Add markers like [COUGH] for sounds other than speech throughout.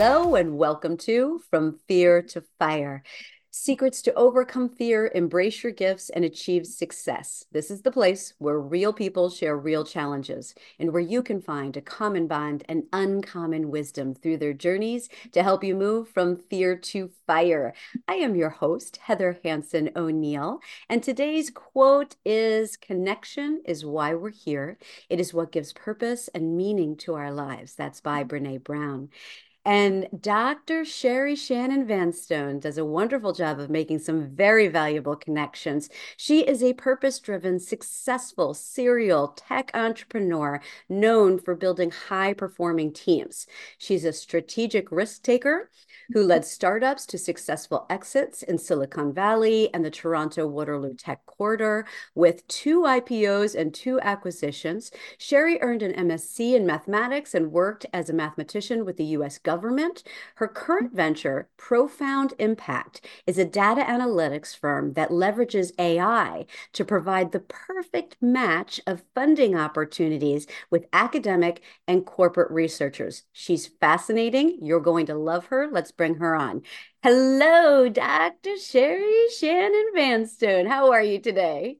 Hello, and welcome to From Fear to Fire. Secrets to overcome fear, embrace your gifts, and achieve success. This is the place where real people share real challenges and where you can find a common bond and uncommon wisdom through their journeys to help you move from fear to fire. I am your host, Heather Hansen O'Neill, and today's quote is Connection is why we're here. It is what gives purpose and meaning to our lives. That's by Brene Brown. And Dr. Sherry Shannon Vanstone does a wonderful job of making some very valuable connections. She is a purpose driven, successful serial tech entrepreneur known for building high performing teams. She's a strategic risk taker who led startups to successful exits in Silicon Valley and the Toronto Waterloo Tech Corridor with two IPOs and two acquisitions. Sherry earned an MSc in mathematics and worked as a mathematician with the US government. Her current mm-hmm. venture, Profound Impact, is a data analytics firm that leverages AI to provide the perfect match of funding opportunities with academic and corporate researchers. She's fascinating. You're going to love her. Let's bring her on. Hello, Dr. Sherry Shannon Vanstone. How are you today?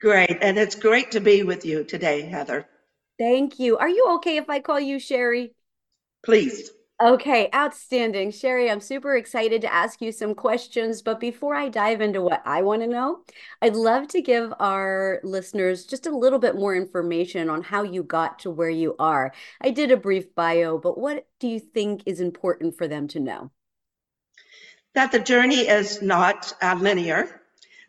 Great. And it's great to be with you today, Heather. Thank you. Are you okay if I call you Sherry? Please. Okay, outstanding. Sherry, I'm super excited to ask you some questions. But before I dive into what I want to know, I'd love to give our listeners just a little bit more information on how you got to where you are. I did a brief bio, but what do you think is important for them to know? That the journey is not uh, linear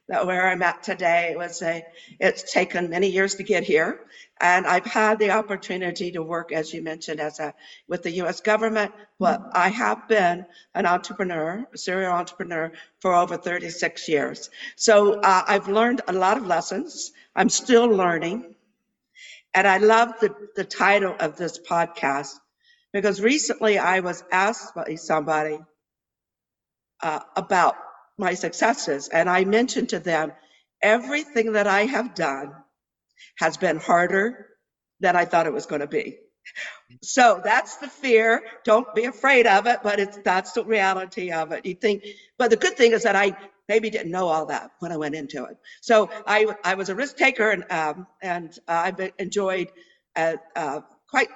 that where I'm at today was a, it's taken many years to get here. And I've had the opportunity to work, as you mentioned, as a, with the U.S. government. But I have been an entrepreneur, a serial entrepreneur for over 36 years. So uh, I've learned a lot of lessons. I'm still learning. And I love the, the title of this podcast because recently I was asked by somebody uh, about my successes. And I mentioned to them, everything that I have done has been harder than I thought it was going to be. So that's the fear. Don't be afraid of it, but it's that's the reality of it. You think, but the good thing is that I maybe didn't know all that when I went into it. So I I was a risk taker and um, and uh, I've enjoyed uh, uh, quite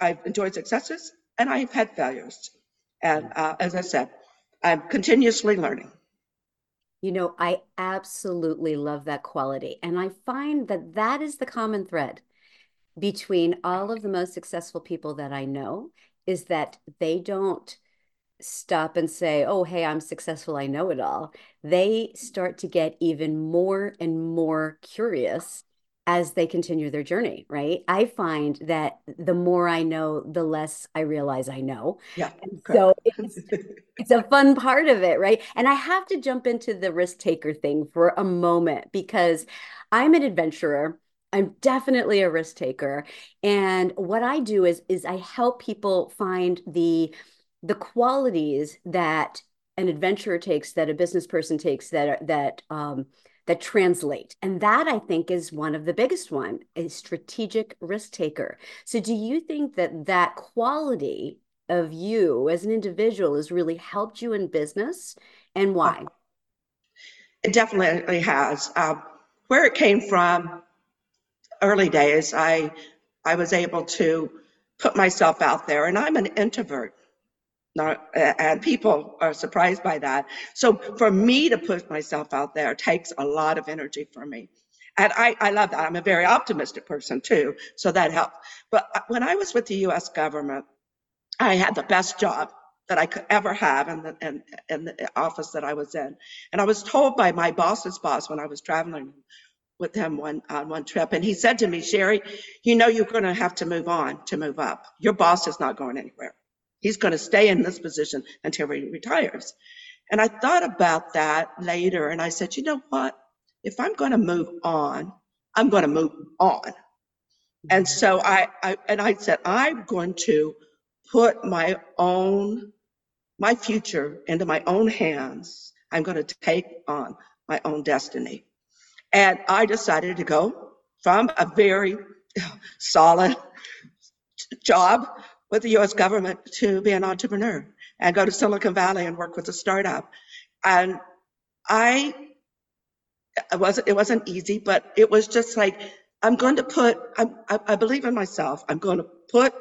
I've enjoyed successes and I've had failures. And uh, as I said, I'm continuously learning. You know, I absolutely love that quality. And I find that that is the common thread between all of the most successful people that I know is that they don't stop and say, oh, hey, I'm successful, I know it all. They start to get even more and more curious as they continue their journey, right? I find that the more I know, the less I realize I know. Yeah. so it's, [LAUGHS] it's a fun part of it, right? And I have to jump into the risk taker thing for a moment because I'm an adventurer. I'm definitely a risk taker. And what I do is is I help people find the the qualities that an adventurer takes, that a business person takes, that that um, that translate. And that I think is one of the biggest one, a strategic risk taker. So do you think that that quality of you as an individual has really helped you in business and why? It definitely has. Um, where it came from, early days, I I was able to put myself out there, and I'm an introvert. Not, and people are surprised by that. So for me to put myself out there takes a lot of energy for me. And I, I love that. I'm a very optimistic person too, so that helped. But uh, when I was with the US government, I had the best job that I could ever have in the, in, in the office that I was in. And I was told by my boss's boss when I was traveling with him one on one trip, and he said to me, Sherry, you know you're going to have to move on to move up. Your boss is not going anywhere. He's going to stay in this position until he retires. And I thought about that later and I said, you know what? If I'm going to move on, I'm going to move on. And mm-hmm. so I, I and I said, I'm going to put my own, my future into my own hands. I'm going to take on my own destiny. And I decided to go from a very [LAUGHS] solid job with the US government to be an entrepreneur and go to Silicon Valley and work with a startup. And I it wasn't it wasn't easy, but it was just like I'm going to put I, I, I believe in myself. I'm going to put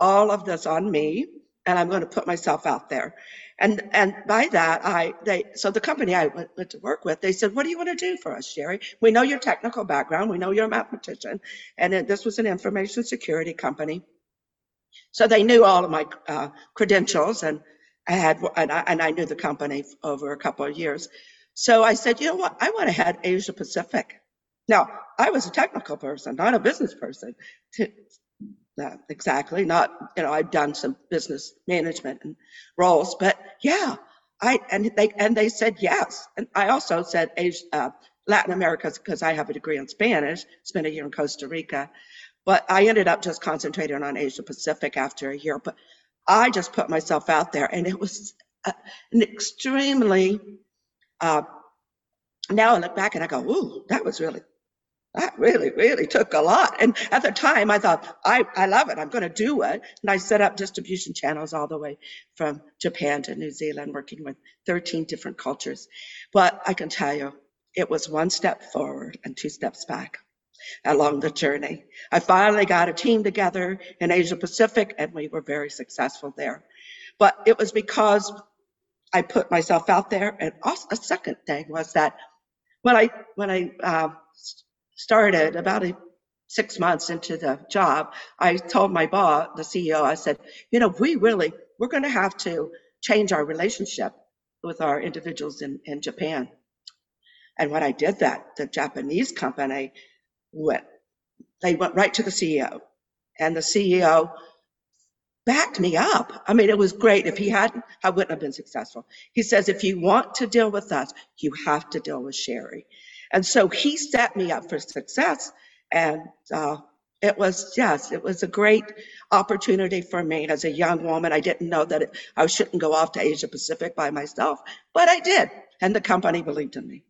all of this on me and I'm going to put myself out there. And and by that, I they so the company I went, went, to work with, they said, "What do you want to do for us, Sherry? We know your technical background. We know you're a mathematician, and this was an information security company, so they knew all of my uh, credentials, and I had and I, and I knew the company over a couple of years. So I said, you know what? I want to head Asia Pacific. Now I was a technical person, not a business person. Not exactly. Not, you know, I've done some business management and roles, but yeah, I, and they, and they said yes. And I also said Asia, uh, Latin America because I have a degree in Spanish, spent a year in Costa Rica, but I ended up just concentrating on Asia Pacific after a year. But I just put myself out there and it was a, an extremely, uh, now I look back and I go, ooh, that was really that really, really took a lot. And at the time, I thought, I, I love it. I'm going to do it. And I set up distribution channels all the way from Japan to New Zealand, working with 13 different cultures. But I can tell you, it was one step forward and two steps back along the journey. I finally got a team together in Asia Pacific, and we were very successful there. But it was because I put myself out there. And also a second thing was that when I when I uh, started about a, six months into the job, I told my boss, the CEO, I said, you know, we really, we're going to have to change our relationship with our individuals in, in Japan. And when I did that, the Japanese company went, they went right to the CEO. And the CEO backed me up. I mean, it was great. If he hadn't, I wouldn't have been successful. He says, if you want to deal with us, you have to deal with Sherry. And so he set me up for success. And uh, it was, yes, it was a great opportunity for me as a young woman. I didn't know that it, I shouldn't go off to Asia Pacific by myself, but I did. And the company believed in me.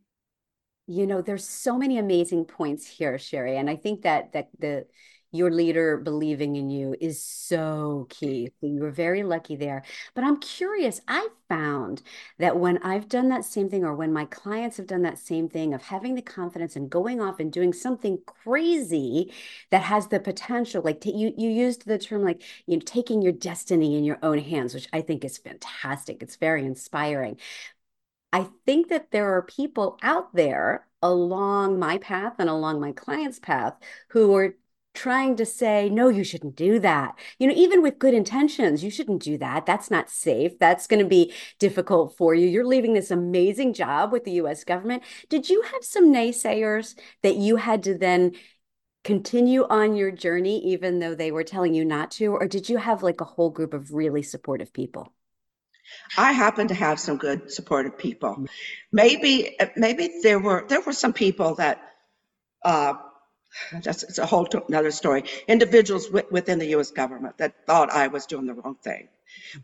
You know, there's so many amazing points here, Sherry. And I think that that the your leader believing in you is so key. You were very lucky there. But I'm curious, I found that when I've done that same thing, or when my clients have done that same thing of having the confidence and going off and doing something crazy that has the potential, like you, you used the term like, you know, taking your destiny in your own hands, which I think is fantastic. It's very inspiring. I think that there are people out there along my path and along my client's path who are trying to say, no, you shouldn't do that. You know, even with good intentions, you shouldn't do that. That's not safe. That's going to be difficult for you. You're leaving this amazing job with the US government. Did you have some naysayers that you had to then continue on your journey, even though they were telling you not to? Or did you have like a whole group of really supportive people? I happen to have some good supportive people. Maybe, maybe there were there were some people that uh, that's it's a whole another story. Individuals w- within the U.S. government that thought I was doing the wrong thing,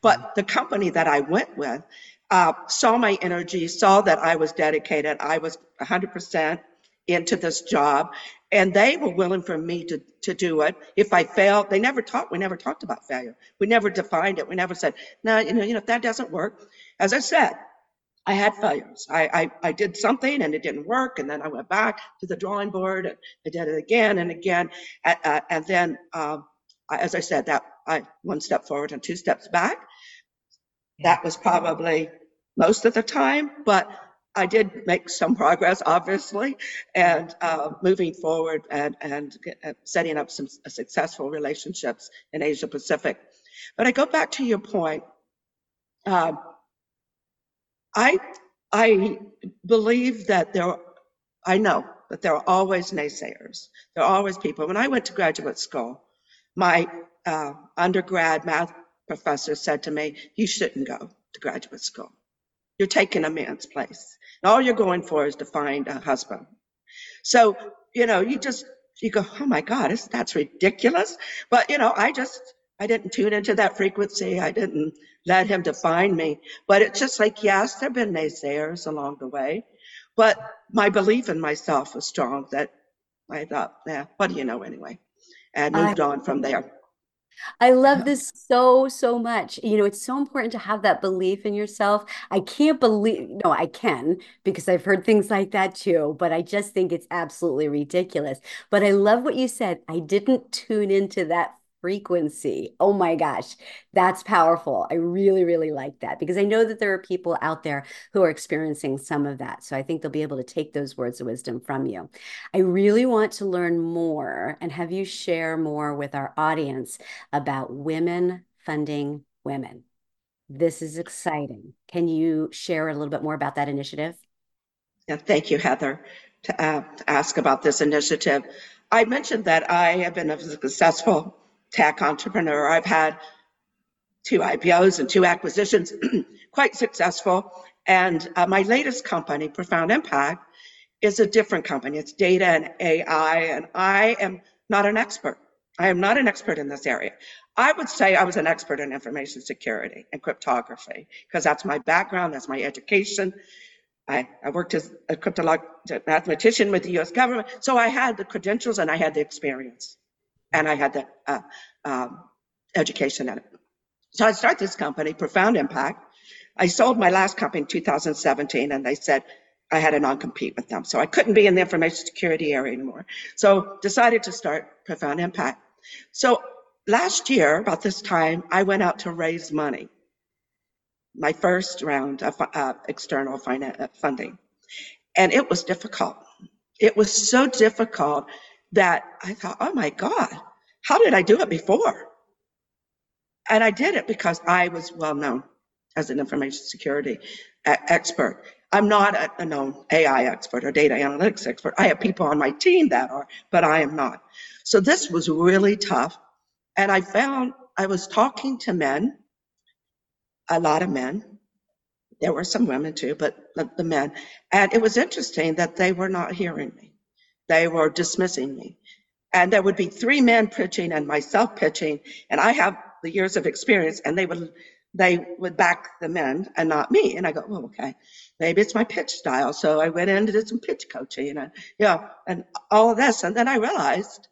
but the company that I went with uh, saw my energy, saw that I was dedicated, I was 100% into this job, and they were willing for me to to do it. If I failed, they never talked. We never talked about failure. We never defined it. We never said, "No, you know, you know, if that doesn't work." As I said, I had failures. I, I, I, did something and it didn't work. And then I went back to the drawing board. And I did it again and again. And, uh, and then, um, I, as I said, that I one step forward and two steps back. That was probably most of the time, but I did make some progress, obviously, and uh, moving forward and, and uh, setting up some successful relationships in Asia Pacific. But I go back to your point. Um, I I believe that there, Are, I know that there are always naysayers. There are always people. When I went to graduate school, my uh, undergrad math professor said to me, "You shouldn't go to graduate school. You're taking a man's place. And all you're going for is to find a husband." So you know, you just you go, "Oh my God, that's ridiculous." But you know, I just I didn't tune into that frequency. I didn't let him define me. But it's just like, yes, there have been naysayers along the way. But my belief in myself was strong that I thought, yeah, what do you know anyway? And moved I, on from there. I love this so, so much. You know, it's so important to have that belief in yourself. I can't believe, no, I can because I've heard things like that too, but I just think it's absolutely ridiculous. But I love what you said. I didn't tune into that frequency. Oh my gosh, that's powerful. I really, really like that because I know that there are people out there who are experiencing some of that. So I think they'll be able to take those words of wisdom from you. I really want to learn more and have you share more with our audience about women funding women. This is exciting. Can you share a little bit more about that initiative? Yeah, thank you, Heather, to, uh, ask about this initiative. I mentioned that I have been a successful tech entrepreneur. I've had two IPOs and two acquisitions, [CLEARS THROAT] quite successful. And uh, my latest company, Profound Impact, is a different company. It's data and AI, and I am not an expert. I am not an expert in this area. I would say I was an expert in information security and cryptography because that's my background, that's my education. I, I worked as a cryptologic mathematician with the US government, so I had the credentials and I had the experience and I had the uh, um, education in it. So I started this company, Profound Impact. I sold my last company in 2017, and they said I had a non-compete with them, so I couldn't be in the information security area anymore. So decided to start Profound Impact. So last year, about this time, I went out to raise money, my first round of uh, external uh, funding, and it was difficult. It was so difficult that I thought, oh my God, how did I do it before? And I did it because I was well known as an information security expert. I'm not a, a known AI expert or data analytics expert. I have people on my team that are, but I am not. So this was really tough. And I found I was talking to men, a lot of men. There were some women too, but the men. And it was interesting that they were not hearing me. They were dismissing me. And there would be three men pitching and myself pitching, and I have the years of experience, and they would they would back the men and not me. And I go, well, okay, maybe it's my pitch style. So I went in and did some pitch coaching and yeah, and all of this. And then I realized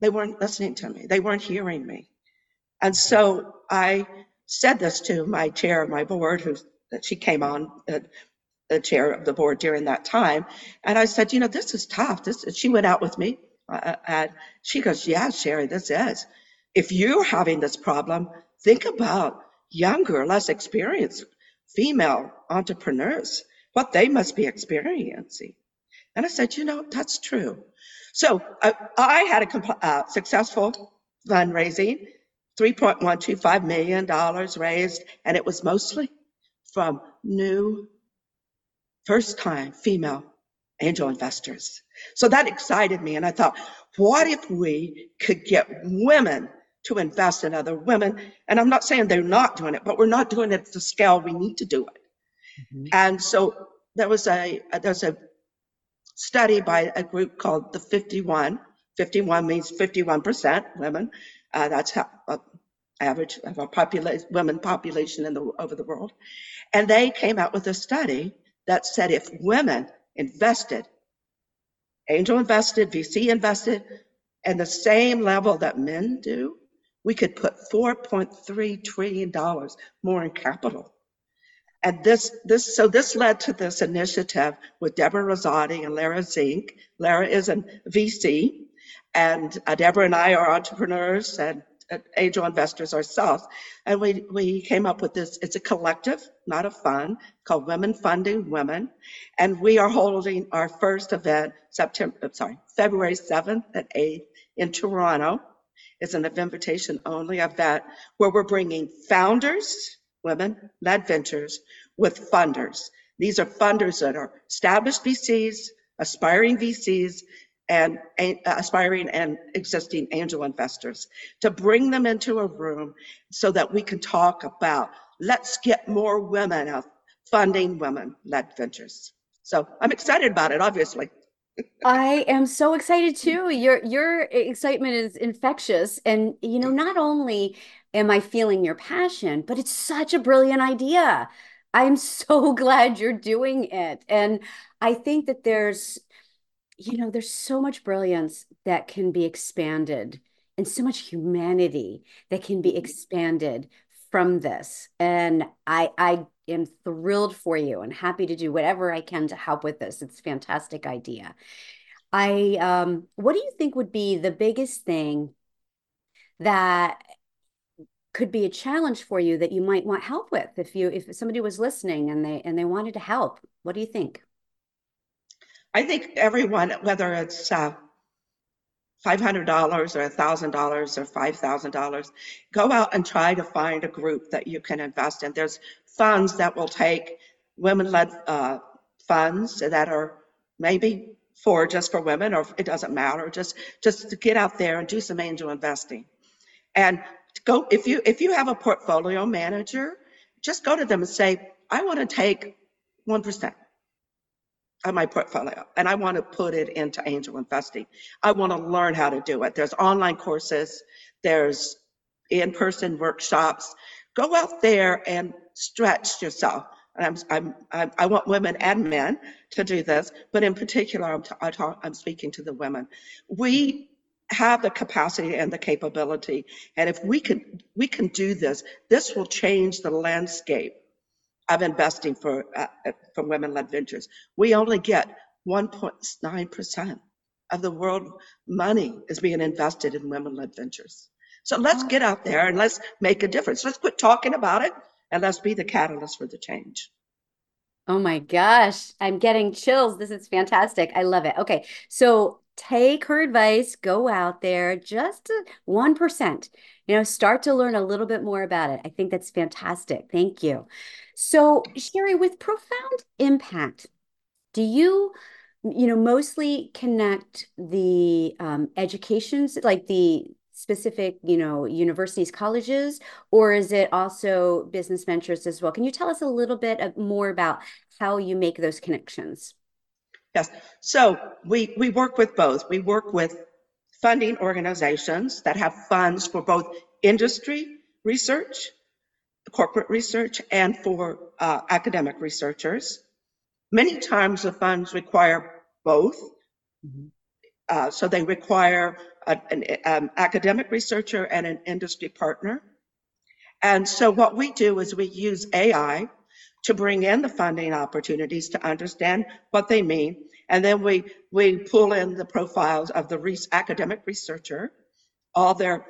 they weren't listening to me. They weren't hearing me. And so I said this to my chair of my board, who that she came on, the chair of the board during that time. And I said, you know, this is tough. This, she went out with me uh, and she goes, yeah, Sherry, this is. If you're having this problem, think about younger, less experienced female entrepreneurs, what they must be experiencing. And I said, you know, that's true. So uh, I had a uh, successful fundraising, $3.125 million raised, and it was mostly from new first time female angel investors. So that excited me. And I thought, what if we could get women to invest in other women? And I'm not saying they're not doing it, but we're not doing it at the scale we need to do it. Mm-hmm. And so there was a there's a study by a group called the 51. 51 means 51% women. Uh, that's how, uh, average of our population, women population in the over the world. And they came out with a study that said if women invested, angel invested, VC invested, and the same level that men do, we could put $4.3 trillion more in capital. And this, this, so this led to this initiative with Deborah Rosati and Lara Zink. Lara is a VC, and uh, Deborah and I are entrepreneurs and angel investors ourselves. And we, we came up with this, it's a collective, not a fund, called Women Funding Women. And we are holding our first event September, I'm sorry, February 7th and 8th in Toronto. It's an invitation only event where we're bringing founders, women led ventures with funders. These are funders that are established VCs, aspiring VCs, and aspiring and existing angel investors to bring them into a room so that we can talk about let's get more women out funding women led ventures. So I'm excited about it, obviously. [LAUGHS] I am so excited too. Your your excitement is infectious and you know not only am I feeling your passion, but it's such a brilliant idea. I'm so [LAUGHS] glad you're doing it. And I think that there's, you know, there's so much brilliance that can be expanded and so much humanity that can be expanded from this. And I I am thrilled for you and happy to do whatever I can to help with this. It's a fantastic idea. I um what do you think would be the biggest thing that could be a challenge for you that you might want help with if you if somebody was listening and they and they wanted to help what do you think I think everyone, whether it's uh, $500 or $1,000 or $5,000, go out and try to find a group that you can invest in. There's funds that will take women led uh, funds that are maybe for just for women or it doesn't matter. Just just to get out there and do some angel investing. And go if you if you have a portfolio manager just go to them and say i want to take 1% my portfolio and I want to put it into angel investing. I want to learn how to do it. There's online courses, there's in person workshops. Go out there and stretch yourself. And I'm, I'm, i want women and men to do this, but in particular, I'm, talk, I'm speaking to the women. We have the capacity and the capability, and if we can, we can do this. This will change the landscape of investing for, uh, for women-led ventures. We only get 1.9% of the world money is being invested in women-led ventures. So let's get out there and let's make a difference. Let's quit talking about it and let's be the catalyst for the change. Oh my gosh, I'm getting chills. This is fantastic. I love it. Okay, so take her advice, go out there, just 1%, you know, start to learn a little bit more about it. I think that's fantastic. Thank you. So, Sherry, with profound impact, do you, you know, mostly connect the um, educations, like the specific, you know, universities, colleges, or is it also business ventures as well? Can you tell us a little bit more about how you make those connections? Yes. So we, we work with both. We work with funding organizations that have funds for both industry research, corporate research, and for uh, academic researchers. Many times the funds require both. Mm-hmm. Uh, so they require a, an um, academic researcher and an industry partner. And so what we do is we use AI to bring in the funding opportunities to understand what they mean. And then we, we pull in the profiles of the re academic researcher, all their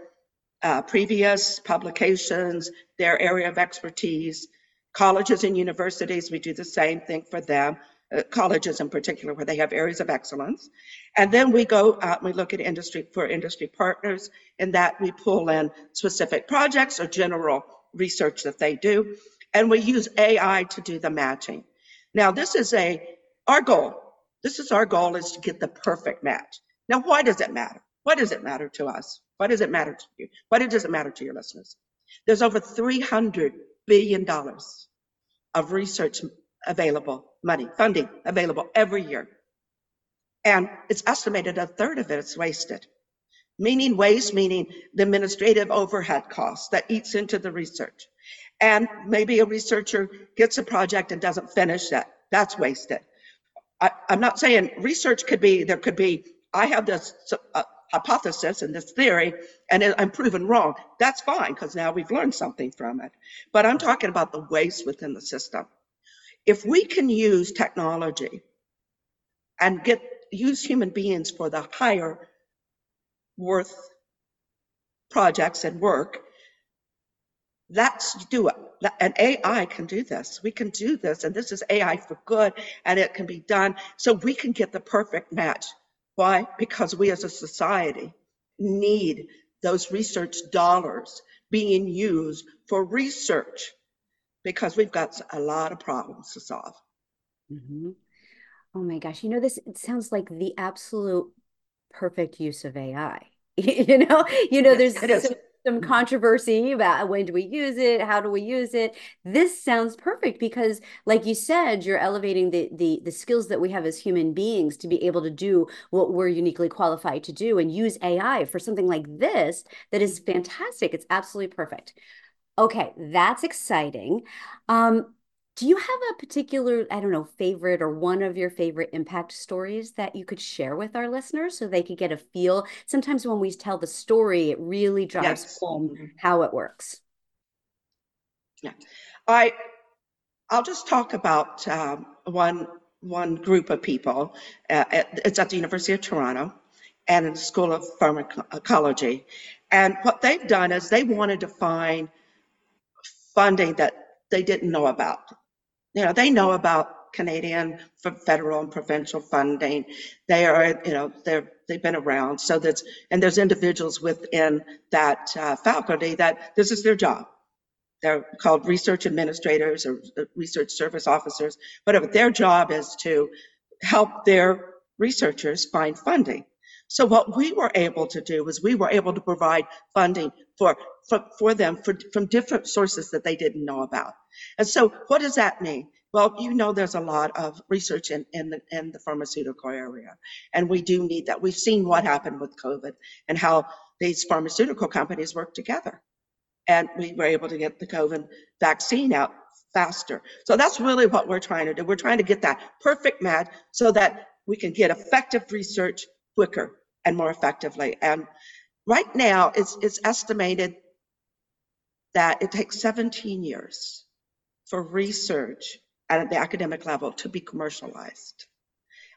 uh, previous publications, their area of expertise. Colleges and universities, we do the same thing for them, uh, colleges in particular, where they have areas of excellence. And then we go out and we look at industry for industry partners, in that we pull in specific projects or general research that they do and we use AI to do the matching. Now, this is a our goal. This is our goal is to get the perfect match. Now, why does it matter? Why does it matter to us? Why does it matter to you? Why does it matter to your listeners? There's over 300 billion dollars of research available, money, funding available every year. And it's estimated a third of it is wasted. Meaning waste, meaning the administrative overhead costs that eats into the research and maybe a researcher gets a project and doesn't finish it. That's wasted. I, am not saying research could be, there could be, I have this uh, hypothesis and this theory, and I'm proven wrong. That's fine, because now we've learned something from it. But I'm talking about the waste within the system. If we can use technology and get use human beings for the higher worth projects and work, Let's do it. And AI can do this. We can do this. And this is AI for good and it can be done so we can get the perfect match. Why? Because we as a society need those research dollars being used for research because we've got a lot of problems to solve. Mm-hmm. Oh my gosh. You know, this it sounds like the absolute perfect use of AI. [LAUGHS] you know, you know, there's so some controversy about when do we use it how do we use it. This sounds perfect because like you said you're elevating the the the skills that we have as human beings to be able to do what we're uniquely qualified to do and use ai for something like this that is fantastic. It's absolutely perfect. Okay that's exciting. Um Do you have a particular, I don't know, favorite or one of your favorite impact stories that you could share with our listeners so they could get a feel? Sometimes when we tell the story, it really drives yes. home how it works. Yeah, I I'll just talk about um, one one group of people. Uh, it's at the University of Toronto and in the School of Pharmacology. And what they've done is they wanted to find funding that they didn't know about. You know, they know about Canadian federal and provincial funding. They are, you know, they're they've been around. So that's and there's individuals within that uh, faculty that this is their job. They're called research administrators or uh, research service officers, whatever. Their job is to help their researchers find funding. So what we were able to do was we were able to provide funding for, for, for them for, from different sources that they didn't know about. And so what does that mean? Well, you know, there's a lot of research in, in, the, in the pharmaceutical area, and we do need that. We've seen what happened with COVID and how these pharmaceutical companies work together. And we were able to get the COVID vaccine out faster. So that's really what we're trying to do. We're trying to get that perfect match so that we can get effective research quicker and more effectively. And right now, it's, it's estimated that it takes 17 years for research at the academic level to be commercialized.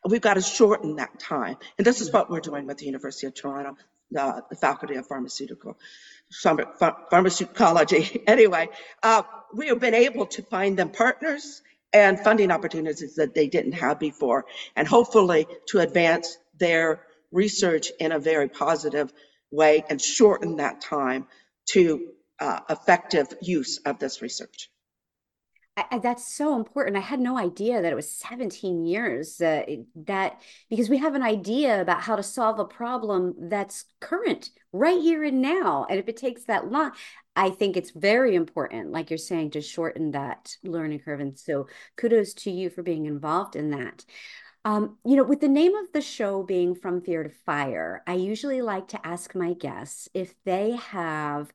And we've got to shorten that time. And this is what we're doing with the University of Toronto, the, the Faculty of Pharmaceutical Pharmacology. [LAUGHS] Anyway, uh, we have been able to find them partners and funding opportunities that they didn't have before, and hopefully to advance their research in a very positive way and shorten that time to uh, effective use of this research. I, that's so important. I had no idea that it was 17 years uh, that because we have an idea about how to solve a problem that's current right here and now. And if it takes that long, I think it's very important, like you're saying, to shorten that learning curve. And so kudos to you for being involved in that. Um, you know, with the name of the show being From Fear to Fire, I usually like to ask my guests if they have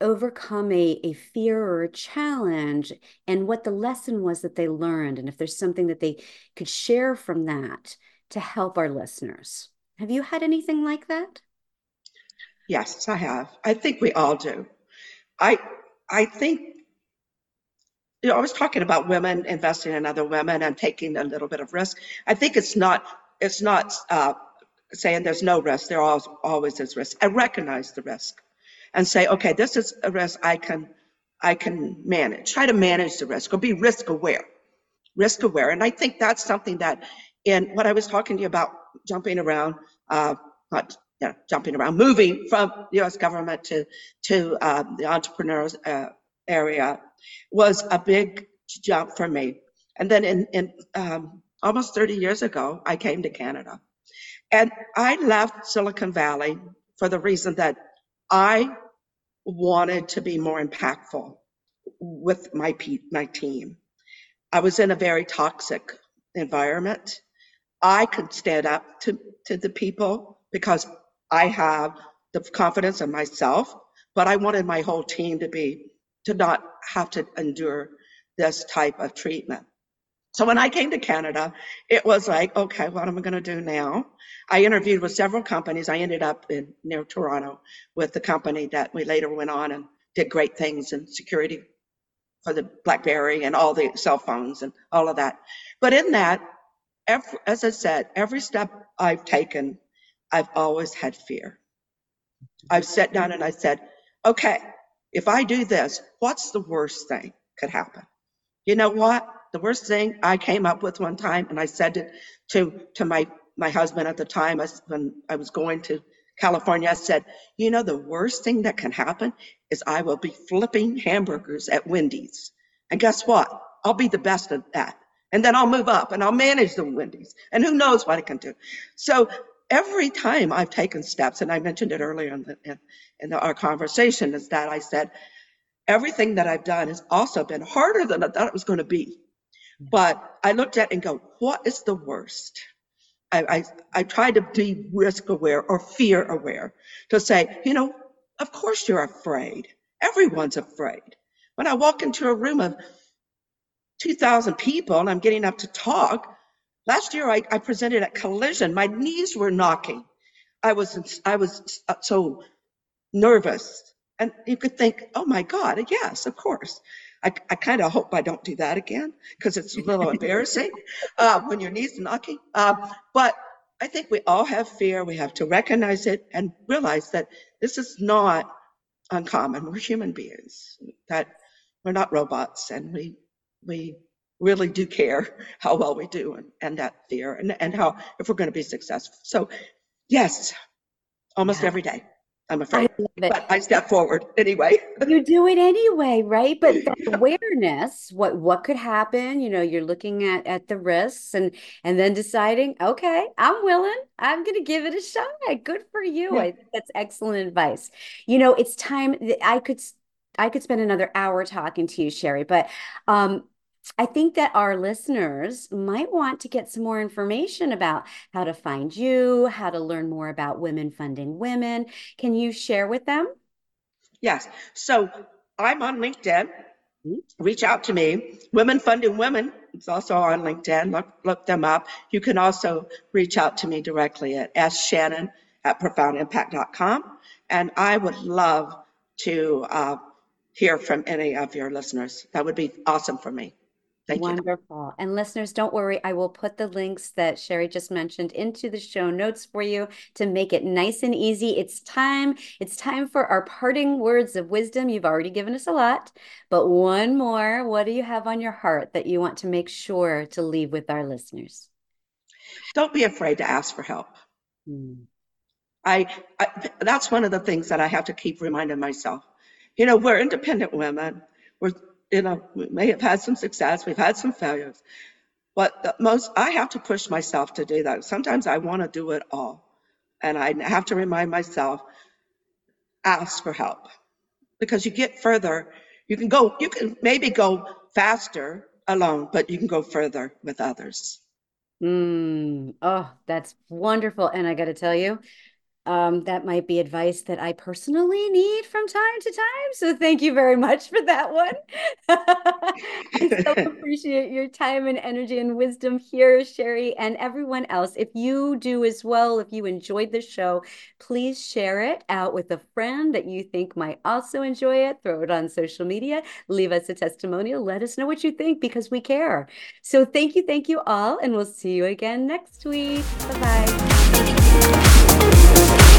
overcome a, a fear or a challenge and what the lesson was that they learned, and if there's something that they could share from that to help our listeners. Have you had anything like that? Yes, I have. I think we all do. I I think you know, I was talking about women investing in other women and taking a little bit of risk. I think it's not it's not uh, saying there's no risk. There always always is risk. I recognize the risk, and say, okay, this is a risk I can I can manage. Try to manage the risk or be risk aware, risk aware. And I think that's something that in what I was talking to you about jumping around, uh, not you know, jumping around, moving from the U.S. government to to uh, the entrepreneurs uh, area was a big jump for me. And then in, in um, almost 30 years ago, I came to Canada. And I left Silicon Valley for the reason that I wanted to be more impactful with my, my team. I was in a very toxic environment. I could stand up to, to the people because I have the confidence in myself, but I wanted my whole team to be to not have to endure this type of treatment. So when I came to Canada, it was like, okay, what am I going to do now? I interviewed with several companies. I ended up in near Toronto with the company that we later went on and did great things in security for the BlackBerry and all the cell phones and all of that. But in that, every, as I said, every step I've taken, I've always had fear. I've sat down and I said, okay, if I do this, what's the worst thing could happen? You know what? The worst thing I came up with one time, and I said it to to my my husband at the time when I was going to California. I said, you know, the worst thing that can happen is I will be flipping hamburgers at Wendy's, and guess what? I'll be the best at that, and then I'll move up and I'll manage the Wendy's, and who knows what I can do. So every time I've taken steps, and I mentioned it earlier in, the, in, in the, our conversation, is that I said, everything that I've done has also been harder than I thought it was going to be. Mm-hmm. But I looked at and go, what is the worst? I, I, I tried to be risk aware or fear aware to say, you know, of course you're afraid. Everyone's afraid. When I walk into a room of 2,000 people and I'm getting up to talk. Last year I, I presented at Collision. My knees were knocking. I was I was uh, so nervous. And you could think, oh my God, yes, of course. I, I kind of hope I don't do that again because it's a little embarrassing uh, when your knees are knocking. Uh, but I think we all have fear. We have to recognize it and realize that this is not uncommon. We're human beings. That we're not robots, and we we really do care how well we do and, and that fear and, and how if we're going to be successful. So yes, almost yeah. every day. I'm afraid. I but I step forward anyway. [LAUGHS] you do it anyway, right? But the awareness, what what could happen, you know, you're looking at at the risks and and then deciding, okay, I'm willing. I'm going to give it a shot. Good for you. Yeah. I think that's excellent advice. You know, it's time I could I could spend another hour talking to you, Sherry, but um I think that our listeners might want to get some more information about how to find you, how to learn more about women funding women. Can you share with them? Yes. So I'm on LinkedIn. Mm-hmm. Reach out to me. Women Funding Women. It's also on LinkedIn. Look, look them up. You can also reach out to me directly at sshannon at profoundimpact.com. And I would love to uh, hear from any of your listeners. That would be awesome for me. Thank Wonderful. You. And listeners, don't worry. I will put the links that Sherry just mentioned into the show notes for you to make it nice and easy. It's time. It's time for our parting words of wisdom. You've already given us a lot, but one more. What do you have on your heart that you want to make sure to leave with our listeners? Don't be afraid to ask for help. Hmm. I, I that's one of the things that I have to keep reminding myself. You know, we're independent women. We're you know, we may have had some success, we've had some failures, but most, I have to push myself to do that. Sometimes I want to do it all. And I have to remind myself, ask for help because you get further. You can go, you can maybe go faster alone, but you can go further with others. Mm, oh, that's wonderful. And I got to tell you, um, that might be advice that I personally need from time to time. So thank you very much for that one. [LAUGHS] I so [LAUGHS] appreciate your time and energy and wisdom here, Sherry, and everyone else. If you do as well, if you enjoyed the show, please share it out with a friend that you think might also enjoy it. Throw it on social media, leave us a testimonial, let us know what you think because we care. So thank you, thank you all, and we'll see you again next week. Bye bye. Thank you.